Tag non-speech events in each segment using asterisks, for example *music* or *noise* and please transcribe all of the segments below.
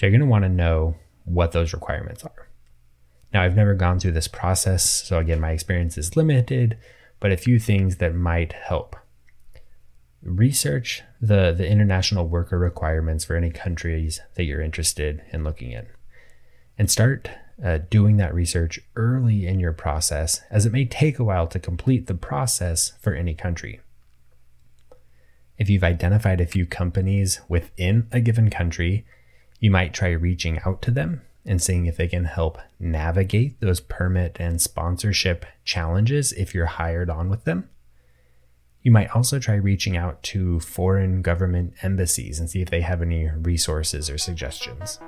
So you're going to want to know what those requirements are. Now, I've never gone through this process, so again, my experience is limited, but a few things that might help. Research the, the international worker requirements for any countries that you're interested in looking in. And start uh, doing that research early in your process, as it may take a while to complete the process for any country. If you've identified a few companies within a given country, you might try reaching out to them and seeing if they can help navigate those permit and sponsorship challenges if you're hired on with them. You might also try reaching out to foreign government embassies and see if they have any resources or suggestions.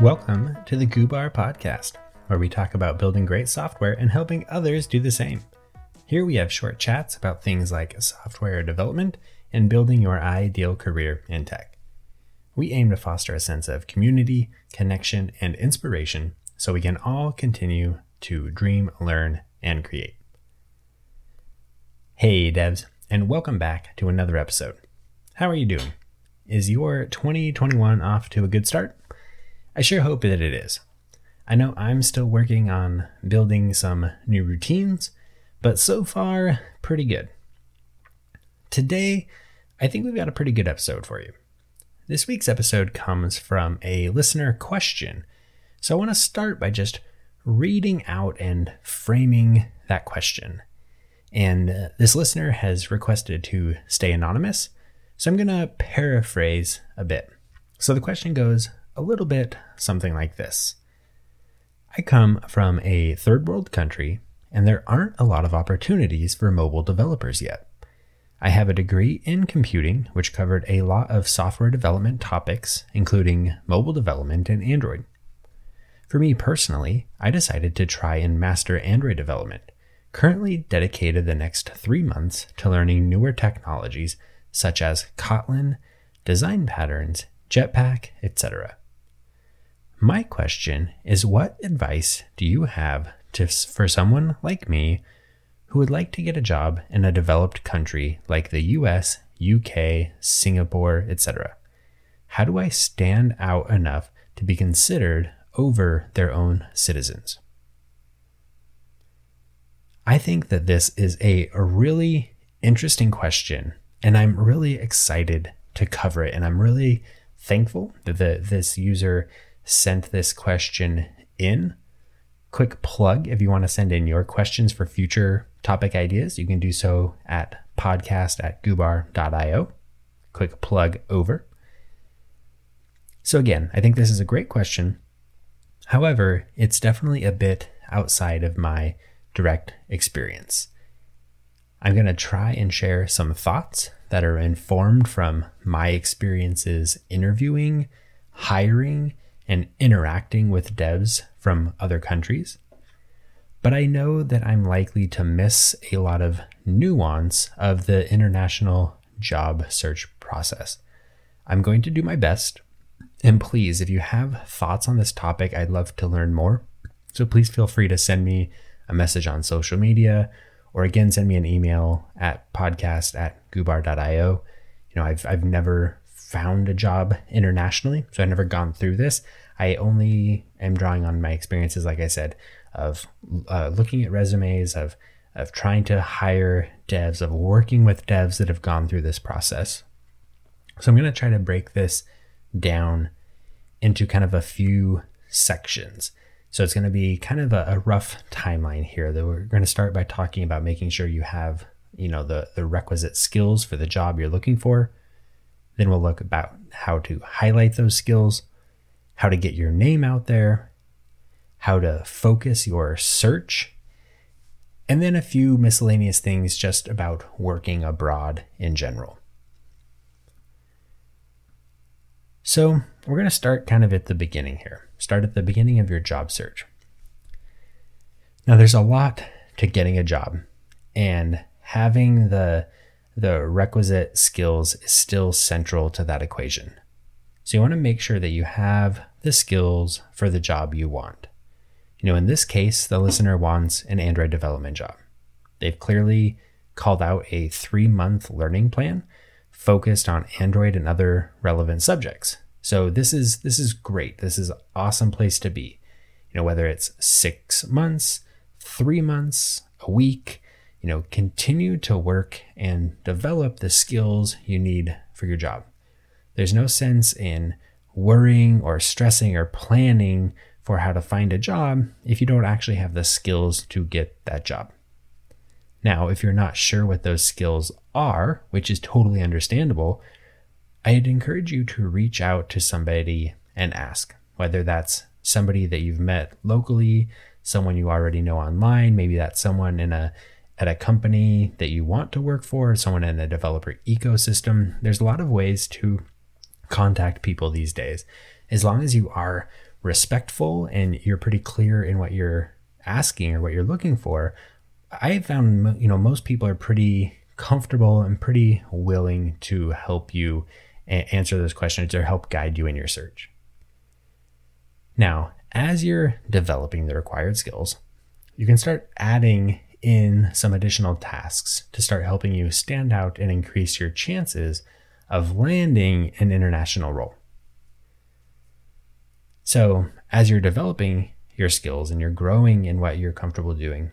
Welcome to the Goobar Podcast, where we talk about building great software and helping others do the same. Here we have short chats about things like software development and building your ideal career in tech. We aim to foster a sense of community, connection, and inspiration so we can all continue to dream, learn, and create. Hey, devs, and welcome back to another episode. How are you doing? Is your 2021 off to a good start? I sure hope that it is. I know I'm still working on building some new routines, but so far, pretty good. Today, I think we've got a pretty good episode for you. This week's episode comes from a listener question, so I want to start by just reading out and framing that question. And uh, this listener has requested to stay anonymous, so I'm going to paraphrase a bit. So the question goes a little bit something like this I come from a third world country, and there aren't a lot of opportunities for mobile developers yet. I have a degree in computing, which covered a lot of software development topics, including mobile development and Android. For me personally, I decided to try and master Android development, currently dedicated the next three months to learning newer technologies such as Kotlin, design patterns, Jetpack, etc. My question is what advice do you have to, for someone like me who would like to get a job in a developed country like the US, UK, Singapore, etc.? How do I stand out enough to be considered over their own citizens? I think that this is a, a really interesting question, and I'm really excited to cover it. And I'm really thankful that the, this user sent this question in. Quick plug if you want to send in your questions for future topic ideas, you can do so at podcast at goobar.io. Quick plug over. So, again, I think this is a great question. However, it's definitely a bit outside of my direct experience. I'm going to try and share some thoughts that are informed from my experiences interviewing, hiring, and interacting with devs from other countries. But I know that I'm likely to miss a lot of nuance of the international job search process. I'm going to do my best. And please, if you have thoughts on this topic, I'd love to learn more. So please feel free to send me a message on social media or again, send me an email at podcast at goobar.io. You know, I've, I've never found a job internationally, so I've never gone through this. I only am drawing on my experiences, like I said, of uh, looking at resumes, of of trying to hire devs, of working with devs that have gone through this process. So I'm going to try to break this down into kind of a few sections. So it's going to be kind of a, a rough timeline here. That we're going to start by talking about making sure you have, you know, the the requisite skills for the job you're looking for. Then we'll look about how to highlight those skills, how to get your name out there, how to focus your search, and then a few miscellaneous things just about working abroad in general. So, we're going to start kind of at the beginning here. Start at the beginning of your job search. Now, there's a lot to getting a job, and having the the requisite skills is still central to that equation. So you want to make sure that you have the skills for the job you want. You know, in this case, the listener wants an Android development job. They've clearly called out a three month learning plan focused on Android and other relevant subjects. So this is this is great. This is an awesome place to be. You know, whether it's six months, three months, a week, you know, continue to work and develop the skills you need for your job. There's no sense in worrying or stressing or planning for how to find a job if you don't actually have the skills to get that job. Now, if you're not sure what those skills are, which is totally understandable, I'd encourage you to reach out to somebody and ask, whether that's somebody that you've met locally, someone you already know online, maybe that's someone in a at a company that you want to work for, someone in a developer ecosystem. There's a lot of ways to contact people these days. As long as you are respectful and you're pretty clear in what you're asking or what you're looking for, I found you know most people are pretty comfortable and pretty willing to help you answer those questions or help guide you in your search. Now, as you're developing the required skills, you can start adding in some additional tasks to start helping you stand out and increase your chances of landing an international role. So, as you're developing your skills and you're growing in what you're comfortable doing,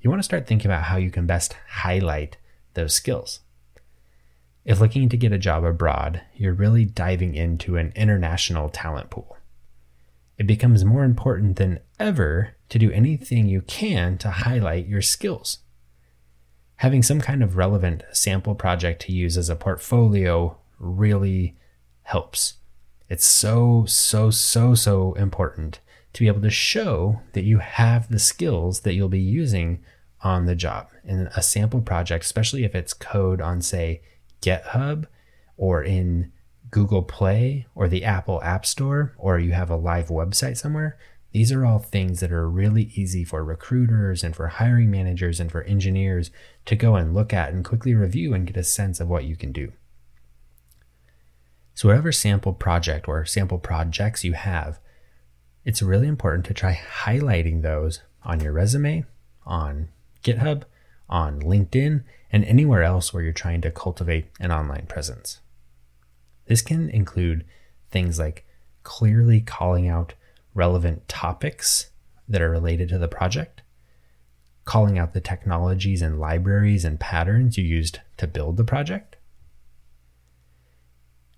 you want to start thinking about how you can best highlight those skills. If looking to get a job abroad, you're really diving into an international talent pool. It becomes more important than ever to do anything you can to highlight your skills. Having some kind of relevant sample project to use as a portfolio really helps. It's so, so, so, so important to be able to show that you have the skills that you'll be using on the job. And a sample project, especially if it's code on, say, GitHub or in Google Play or the Apple App Store, or you have a live website somewhere, these are all things that are really easy for recruiters and for hiring managers and for engineers to go and look at and quickly review and get a sense of what you can do. So, whatever sample project or sample projects you have, it's really important to try highlighting those on your resume, on GitHub, on LinkedIn, and anywhere else where you're trying to cultivate an online presence. This can include things like clearly calling out relevant topics that are related to the project, calling out the technologies and libraries and patterns you used to build the project.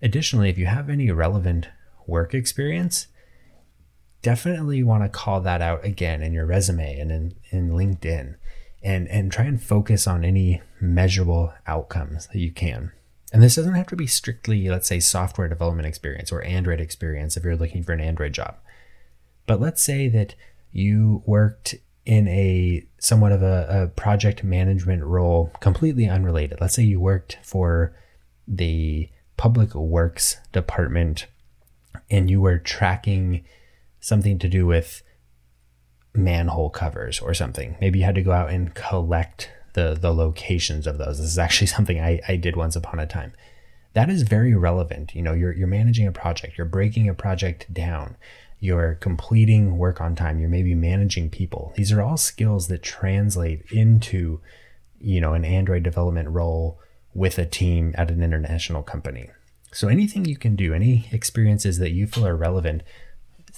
Additionally, if you have any relevant work experience, definitely want to call that out again in your resume and in, in LinkedIn and, and try and focus on any measurable outcomes that you can. And this doesn't have to be strictly, let's say, software development experience or Android experience if you're looking for an Android job. But let's say that you worked in a somewhat of a, a project management role completely unrelated. Let's say you worked for the public works department and you were tracking something to do with manhole covers or something. Maybe you had to go out and collect the the locations of those. This is actually *laughs* something I, I did once upon a time. That is very relevant. You know, you're you're managing a project, you're breaking a project down, you're completing work on time, you're maybe managing people. These are all skills that translate into, you know, an Android development role with a team at an international company. So anything you can do, any experiences that you feel are relevant,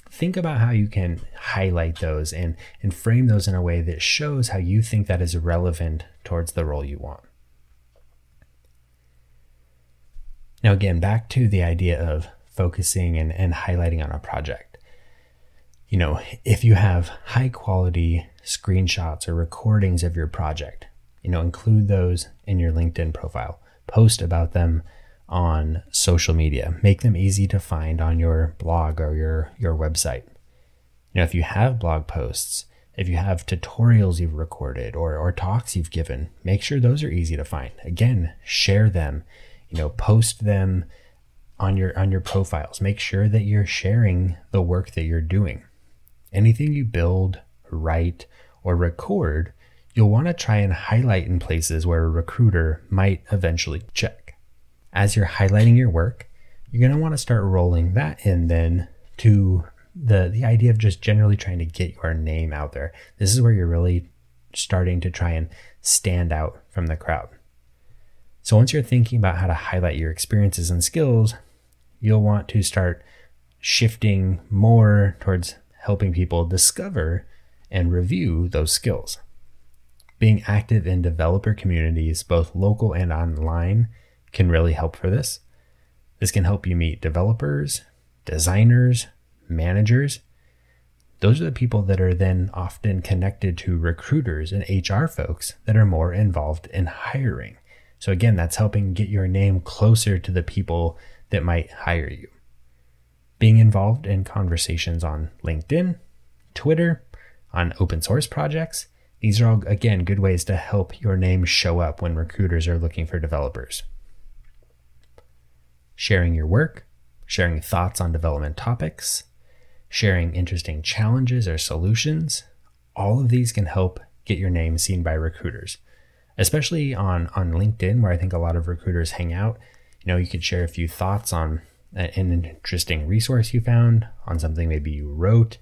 think about how you can highlight those and, and frame those in a way that shows how you think that is relevant towards the role you want. Now, again, back to the idea of focusing and, and highlighting on a project. You know, if you have high quality screenshots or recordings of your project, you know, include those in your LinkedIn profile, post about them on social media. Make them easy to find on your blog or your, your website. You know, if you have blog posts, if you have tutorials you've recorded or, or talks you've given, make sure those are easy to find. Again, share them, you know, post them on your on your profiles. Make sure that you're sharing the work that you're doing. Anything you build, write, or record, you'll want to try and highlight in places where a recruiter might eventually check as you're highlighting your work, you're going to want to start rolling that in then to the the idea of just generally trying to get your name out there. This is where you're really starting to try and stand out from the crowd. So once you're thinking about how to highlight your experiences and skills, you'll want to start shifting more towards helping people discover and review those skills. Being active in developer communities, both local and online, can really help for this. This can help you meet developers, designers, managers. Those are the people that are then often connected to recruiters and HR folks that are more involved in hiring. So, again, that's helping get your name closer to the people that might hire you. Being involved in conversations on LinkedIn, Twitter, on open source projects, these are all, again, good ways to help your name show up when recruiters are looking for developers. Sharing your work, sharing thoughts on development topics, sharing interesting challenges or solutions, all of these can help get your name seen by recruiters, especially on, on LinkedIn, where I think a lot of recruiters hang out. You know, you could share a few thoughts on an interesting resource you found, on something maybe you wrote,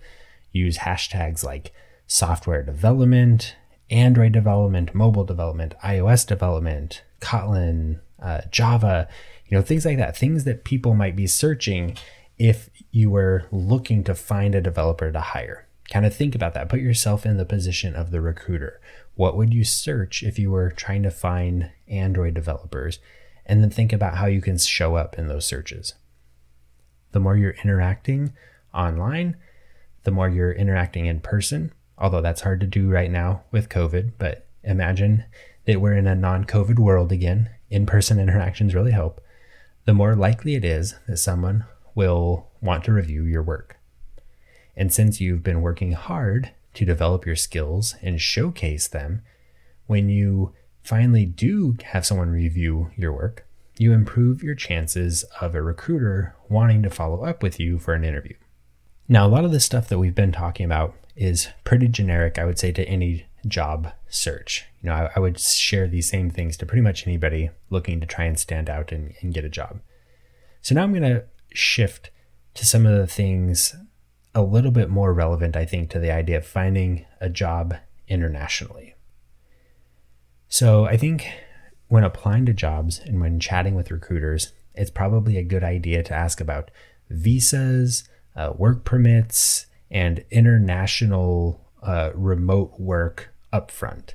use hashtags like software development, Android development, mobile development, iOS development, Kotlin, uh, Java, you know, things like that, things that people might be searching if you were looking to find a developer to hire. Kind of think about that. Put yourself in the position of the recruiter. What would you search if you were trying to find Android developers? And then think about how you can show up in those searches. The more you're interacting online, the more you're interacting in person, although that's hard to do right now with COVID. But imagine that we're in a non COVID world again. In person interactions really help the more likely it is that someone will want to review your work. And since you've been working hard to develop your skills and showcase them, when you finally do have someone review your work, you improve your chances of a recruiter wanting to follow up with you for an interview. Now, a lot of the stuff that we've been talking about is pretty generic, I would say, to any job search. You know, I, I, would share these same things to pretty much anybody looking to try and stand out and, and get a job. So now I'm going to shift to some of the things a little bit more relevant, I think, to the idea of finding a job internationally. So I think when applying to jobs and when chatting with recruiters, it's probably a good idea to ask about visas, uh, work permits, and international uh, remote work upfront.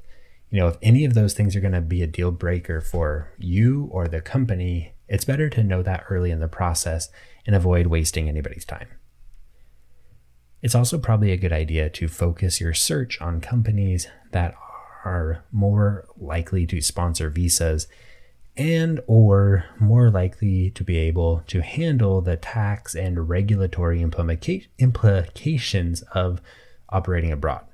You know, if any of those things are going to be a deal breaker for you or the company, it's better to know that early in the process and avoid wasting anybody's time. It's also probably a good idea to focus your search on companies that are more likely to sponsor visas and or more likely to be able to handle the tax and regulatory implications of operating abroad.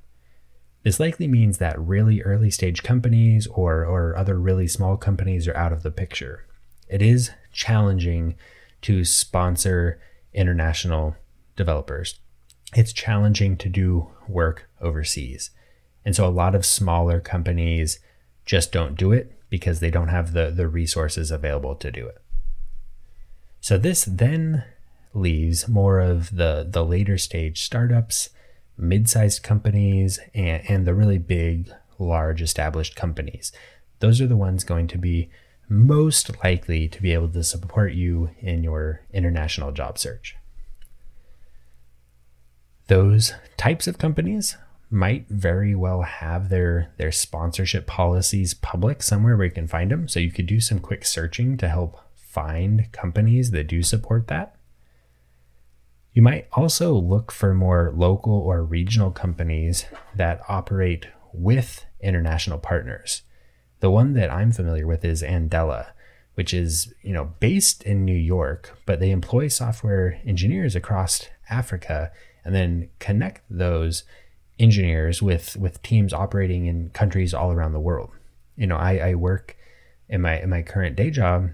This likely means that really early stage companies or, or other really small companies are out of the picture. It is challenging to sponsor international developers. It's challenging to do work overseas. And so a lot of smaller companies just don't do it because they don't have the, the resources available to do it. So this then leaves more of the, the later stage startups mid-sized companies and, and the really big, large established companies. Those are the ones going to be most likely to be able to support you in your international job search. Those types of companies might very well have their their sponsorship policies public somewhere where you can find them so you could do some quick searching to help find companies that do support that you might also look for more local or regional companies that operate with international partners. The one that I'm familiar with is Andela, which is, you know, based in New York, but they employ software engineers across Africa and then connect those engineers with with teams operating in countries all around the world. You know, I, I work in my in my current day job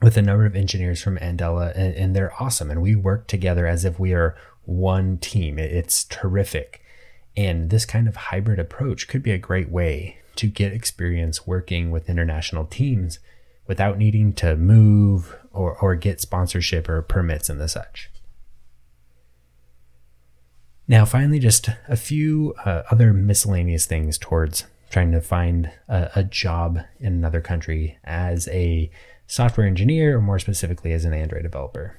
with a number of engineers from Andela, and, and, they're awesome. And we work together as if we are one team. It's terrific. And this kind of hybrid approach could be a great way to get experience working with international teams without needing to move or, or get sponsorship or permits and the such. Now, finally, just a few uh, other miscellaneous things towards trying to find a, a job in another country as a software engineer, or more specifically as an Android developer.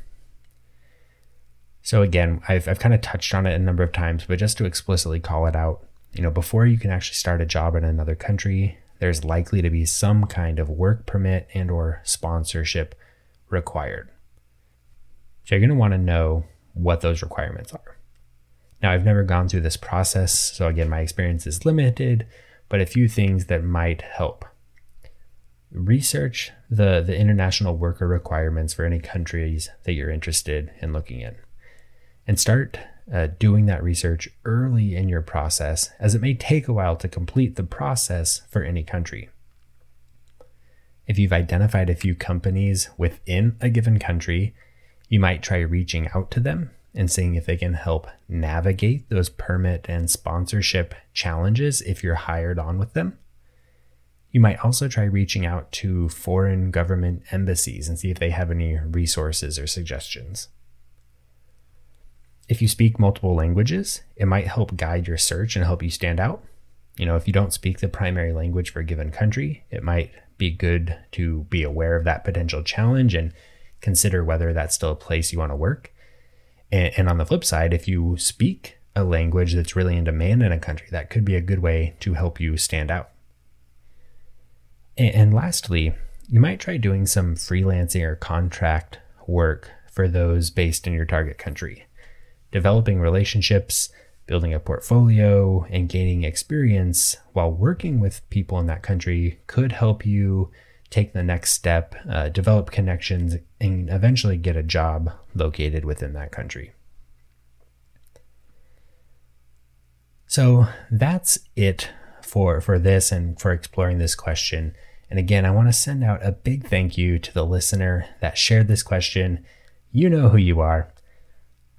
So again, I've, I've kind of touched on it a number of times, but just to explicitly call it out, you know, before you can actually start a job in another country, there's likely to be some kind of work permit and or sponsorship required. So you're going to want to know what those requirements are. Now, I've never gone through this process, so again, my experience is limited, but a few things that might help. Research the, the international worker requirements for any countries that you're interested in looking in. And start uh, doing that research early in your process, as it may take a while to complete the process for any country. If you've identified a few companies within a given country, you might try reaching out to them and seeing if they can help navigate those permit and sponsorship challenges if you're hired on with them. You might also try reaching out to foreign government embassies and see if they have any resources or suggestions. If you speak multiple languages, it might help guide your search and help you stand out. You know, if you don't speak the primary language for a given country, it might be good to be aware of that potential challenge and consider whether that's still a place you want to work. And, and on the flip side, if you speak a language that's really in demand in a country, that could be a good way to help you stand out. And, and lastly, you might try doing some freelancing or contract work for those based in your target country developing relationships, building a portfolio, and gaining experience while working with people in that country could help you take the next step, uh, develop connections, and eventually get a job located within that country. So that's it for, for this and for exploring this question. And again, I want to send out a big thank you to the listener that shared this question. You know who you are.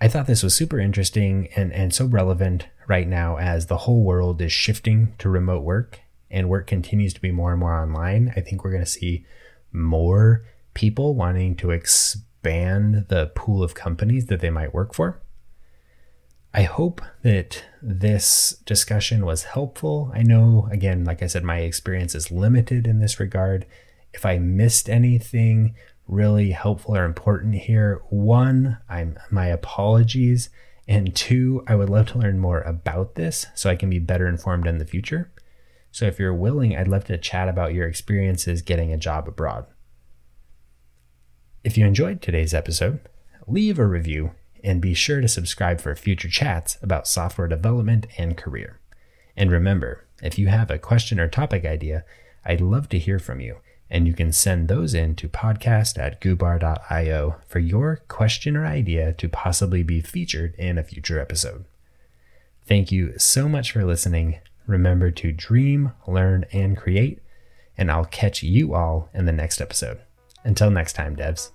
I thought this was super interesting and, and so relevant right now as the whole world is shifting to remote work and work continues to be more and more online. I think we're going to see more people wanting to expand the pool of companies that they might work for. I hope that this discussion was helpful. I know, again, like I said, my experience is limited in this regard. If I missed anything, really helpful or important here. One, I'm my apologies. And two, I would love to learn more about this so I can be better informed in the future. So if you're willing, I'd love to chat about your experiences getting a job abroad. If you enjoyed today's episode, leave a review and be sure to subscribe for future chats about software development and career. And remember, if you have a question or topic idea, I'd love to hear from you and you can send those in to podcast at goobar.io for your question or idea to possibly be featured in a future episode. Thank you so much for listening. Remember to dream, learn, and create, and I'll catch you all in the next episode. Until next time, devs.